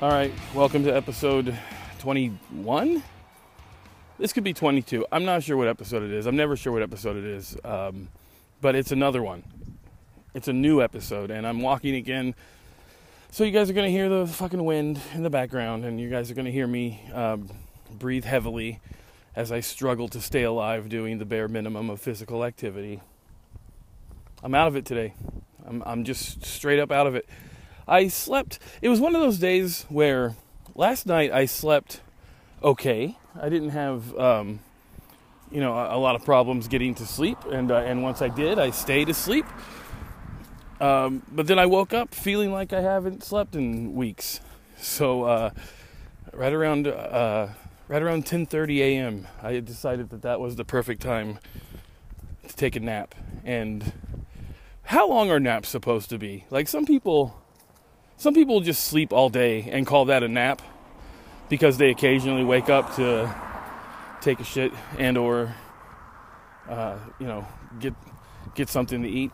All right, welcome to episode 21. This could be 22. I'm not sure what episode it is. I'm never sure what episode it is, um, but it's another one. It's a new episode, and I'm walking again. So you guys are gonna hear the fucking wind in the background, and you guys are gonna hear me um, breathe heavily as I struggle to stay alive, doing the bare minimum of physical activity. I'm out of it today. I'm, I'm just straight up out of it. I slept. It was one of those days where last night I slept okay. I didn't have, um, you know, a, a, lot of problems getting to sleep, and uh, and once I did, I stayed asleep. Um, but then I woke up feeling like I haven't slept in weeks. So uh, right around uh, right around 10:30 a.m., I decided that that was the perfect time to take a nap. And how long are naps supposed to be? Like some people, some people just sleep all day and call that a nap because they occasionally wake up to take a shit and or uh, you know get get something to eat.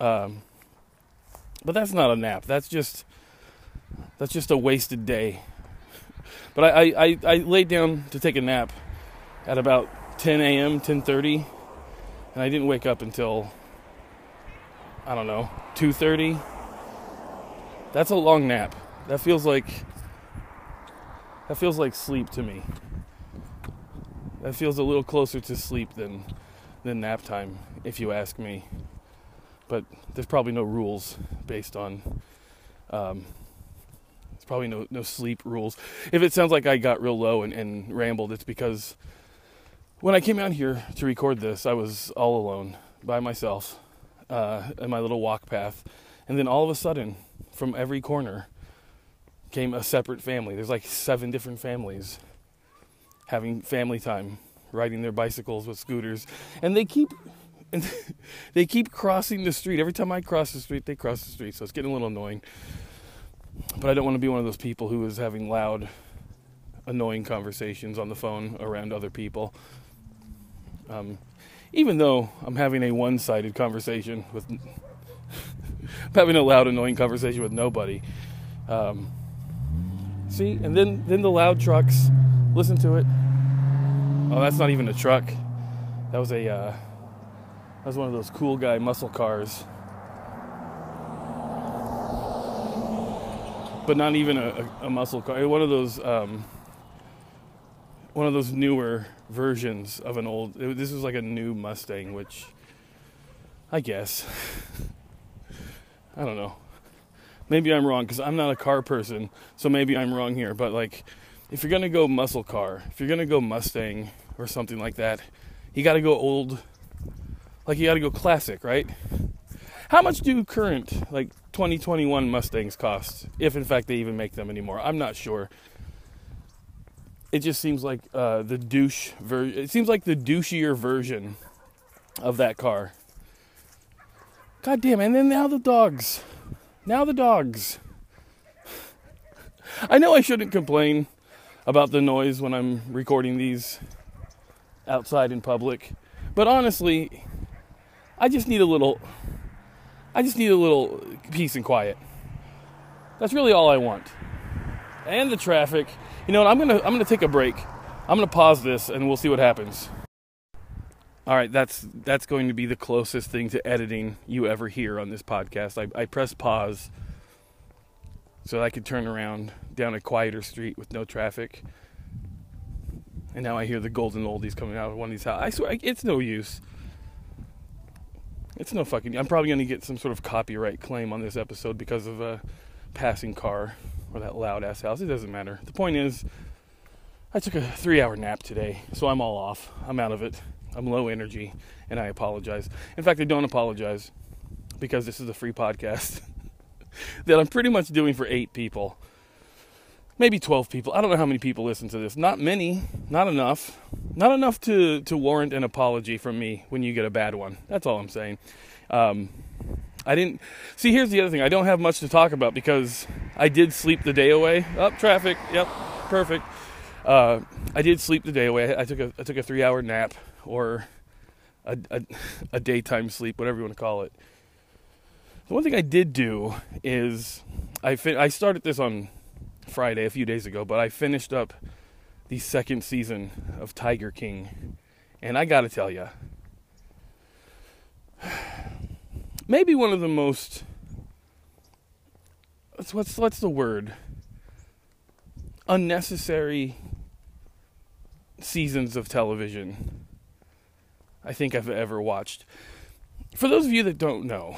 Um, but that's not a nap. That's just that's just a wasted day. But I, I, I, laid down to take a nap at about 10 a.m., 10:30, and I didn't wake up until I don't know 2:30. That's a long nap. That feels like that feels like sleep to me. That feels a little closer to sleep than than nap time, if you ask me. But there's probably no rules based on. Um, there's probably no no sleep rules. If it sounds like I got real low and, and rambled, it's because when I came out here to record this, I was all alone by myself uh, in my little walk path, and then all of a sudden, from every corner came a separate family. There's like seven different families having family time, riding their bicycles with scooters, and they keep and they keep crossing the street. Every time I cross the street, they cross the street. So it's getting a little annoying. But I don't want to be one of those people who is having loud, annoying conversations on the phone around other people. Um, even though I'm having a one-sided conversation with, Having a loud, annoying conversation with nobody. Um, See, and then then the loud trucks. Listen to it. Oh, that's not even a truck. That was a uh, that was one of those cool guy muscle cars. But not even a, a, muscle car. One of those um, one of those newer versions of an old. This was like a new Mustang, which I guess I don't know maybe I'm wrong because I'm not a car person, so maybe I'm wrong here. But like, if you're gonna go muscle car, if you're gonna go Mustang or something like that, you got to go old. Like you got to go classic, right? How much do current like 2021 Mustangs cost, if in fact they even make them anymore? I'm not sure. It just seems like uh, the douche ver- It seems like the douchier version of that car. God damn! And then now the dogs. Now the dogs. I know I shouldn't complain about the noise when I'm recording these outside in public, but honestly, I just need a little I just need a little peace and quiet. That's really all I want. And the traffic. You know what? I'm going to I'm going to take a break. I'm going to pause this and we'll see what happens. All right, that's that's going to be the closest thing to editing you ever hear on this podcast. I, I press pause so I could turn around down a quieter street with no traffic. And now I hear the golden oldies coming out of one of these houses. I swear, it's no use. It's no fucking. I'm probably going to get some sort of copyright claim on this episode because of a passing car or that loud ass house. It doesn't matter. The point is, I took a three hour nap today, so I'm all off. I'm out of it. I'm low energy, and I apologize. In fact, I don't apologize because this is a free podcast that I'm pretty much doing for eight people, maybe 12 people. I don't know how many people listen to this. Not many, not enough. Not enough to, to warrant an apology from me when you get a bad one. That's all I'm saying. Um, I didn't see. Here's the other thing. I don't have much to talk about because I did sleep the day away. Up oh, traffic. Yep, perfect. Uh, I did sleep the day away. I took a I took a three hour nap or a, a, a daytime sleep, whatever you want to call it. The one thing I did do is I fin- I started this on Friday a few days ago, but I finished up the second season of Tiger King, and I got to tell you, maybe one of the most what's what's the word unnecessary seasons of television I think I've ever watched. For those of you that don't know,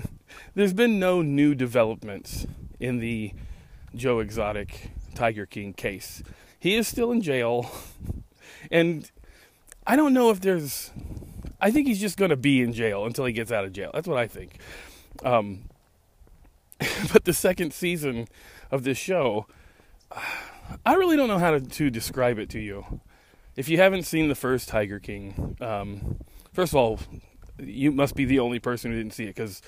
there's been no new developments in the Joe Exotic Tiger King case. He is still in jail, and I don't know if there's. I think he's just going to be in jail until he gets out of jail. That's what I think. Um, but the second season of this show, I really don't know how to, to describe it to you. If you haven't seen the first Tiger King, um, first of all, you must be the only person who didn't see it because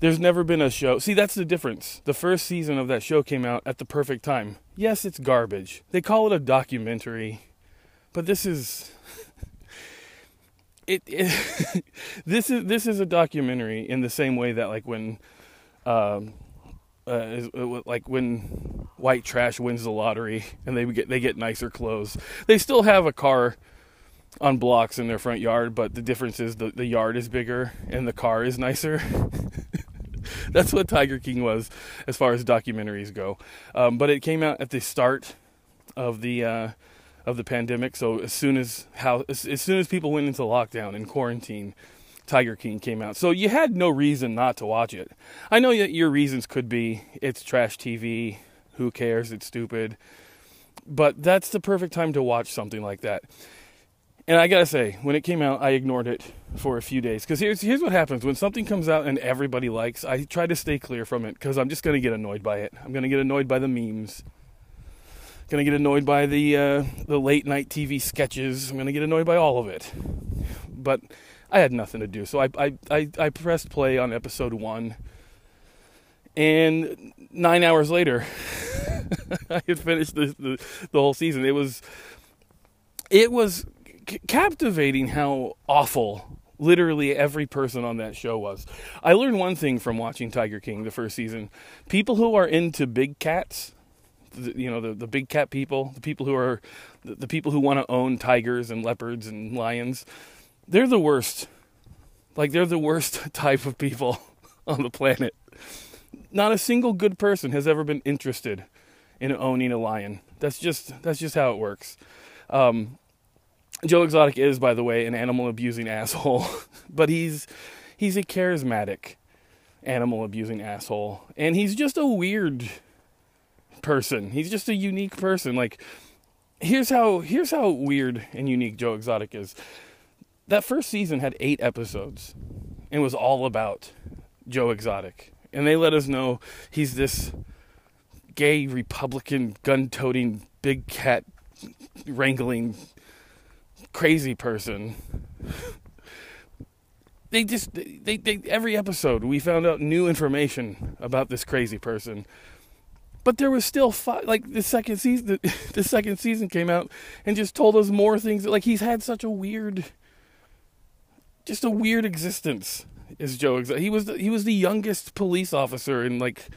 there's never been a show. See, that's the difference. The first season of that show came out at the perfect time. Yes, it's garbage. They call it a documentary, but this is it, it this is this is a documentary in the same way that like when um, uh, uh, like when white trash wins the lottery and they get they get nicer clothes. They still have a car on blocks in their front yard, but the difference is the, the yard is bigger and the car is nicer. That's what Tiger King was as far as documentaries go. Um, but it came out at the start of the uh, of the pandemic, so as soon as how as, as soon as people went into lockdown and quarantine, Tiger King came out. So you had no reason not to watch it. I know that your reasons could be it's trash TV, who cares, it's stupid. But that's the perfect time to watch something like that. And I gotta say, when it came out, I ignored it for a few days. Because here's here's what happens when something comes out and everybody likes. I try to stay clear from it because I'm just gonna get annoyed by it. I'm gonna get annoyed by the memes. Gonna get annoyed by the uh, the late night TV sketches. I'm gonna get annoyed by all of it. But I had nothing to do. So I, I, I, I pressed play on episode one. And nine hours later, I had finished the, the, the whole season. It was it was c- captivating how awful literally every person on that show was. I learned one thing from watching Tiger King the first season: people who are into big cats, you know, the the big cat people, the people who are the, the people who want to own tigers and leopards and lions they're the worst. Like they're the worst type of people on the planet. Not a single good person has ever been interested in owning a lion. That's just that's just how it works. Um, Joe Exotic is, by the way, an animal abusing asshole, but he's he's a charismatic animal abusing asshole, and he's just a weird person. He's just a unique person. Like here's how here's how weird and unique Joe Exotic is that first season had eight episodes and was all about Joe Exotic. And they let us know he's this gay Republican gun toting big cat wrangling crazy person. They just they, they every episode we found out new information about this crazy person. But there was still five, like the second season the, the second season came out and just told us more things like he's had such a weird just a weird existence is Joe. He was the, he was the youngest police officer in like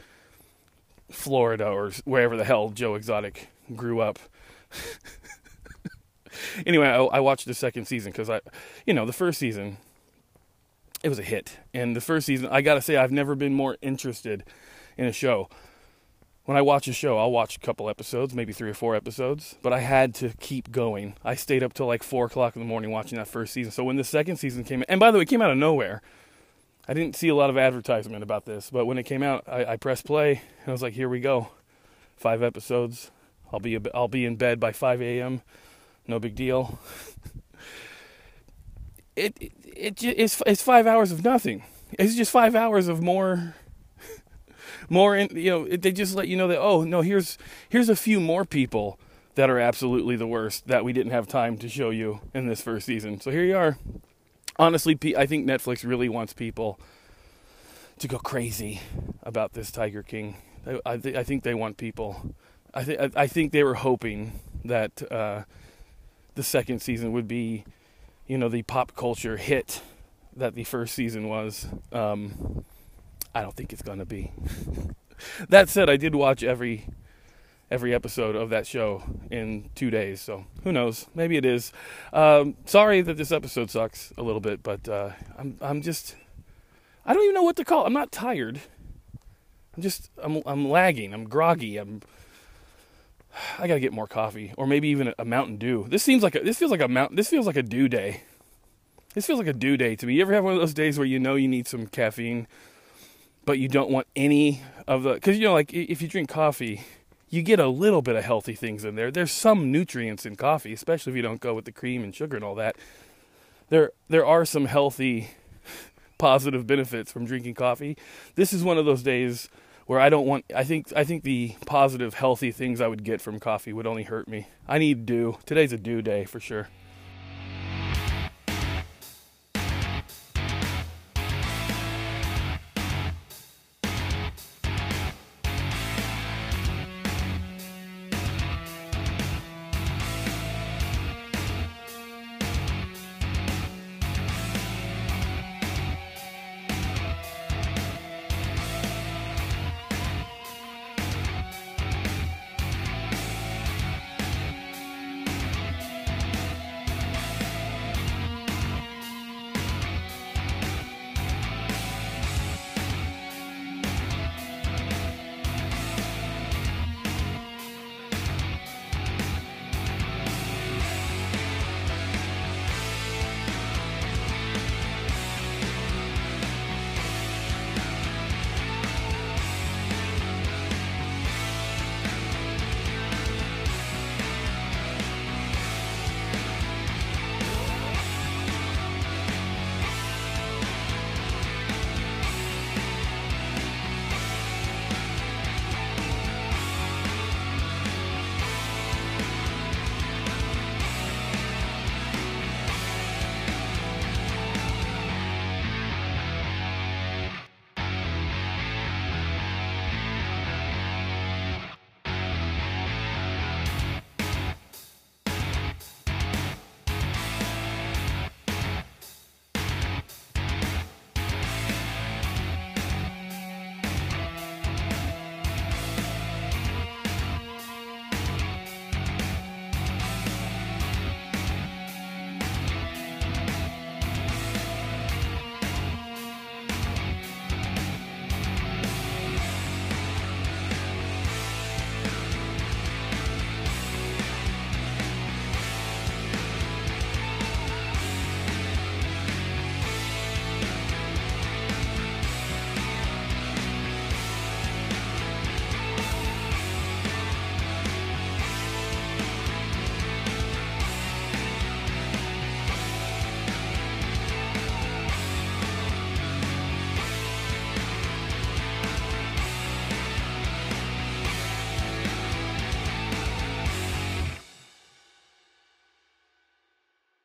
Florida or wherever the hell Joe Exotic grew up. anyway, I, I, watched the second season because I, you know, the first season it was a hit, and the first season I gotta say I've never been more interested in a show when I watch a show, I'll watch a couple episodes, maybe three or four episodes, but I had to keep going. I stayed up till like four o'clock in the morning watching that first season. So when the second season came, and by the way, it came out of nowhere. I didn't see a lot of advertisement about this, but when it came out, I, I pressed play and I was like, "Here we go, five episodes. I'll be I'll be in bed by 5 a.m. No big deal." it, it, it it's it's five hours of nothing. It's just five hours of more more in, you know they just let you know that oh no here's here's a few more people that are absolutely the worst that we didn't have time to show you in this first season. So here you are. Honestly i think netflix really wants people to go crazy about this tiger king. I, I, th- I think they want people i think I think they were hoping that uh, the second season would be you know the pop culture hit that the first season was. Um, I don't think it's gonna be. that said, I did watch every every episode of that show in two days, so who knows? Maybe it is. Um, sorry that this episode sucks a little bit, but uh, I'm I'm just I don't even know what to call. It. I'm not tired. I'm just I'm I'm lagging. I'm groggy. I'm I gotta get more coffee, or maybe even a Mountain Dew. This seems like a, this feels like a mount. This feels like a dew day. This feels like a dew day to me. You ever have one of those days where you know you need some caffeine, but you don't want any of the because you know like if you drink coffee, you get a little bit of healthy things in there. There's some nutrients in coffee, especially if you don't go with the cream and sugar and all that. There there are some healthy positive benefits from drinking coffee. This is one of those days where I don't want I think I think the positive healthy things I would get from coffee would only hurt me. I need dew. Today's a dew day for sure.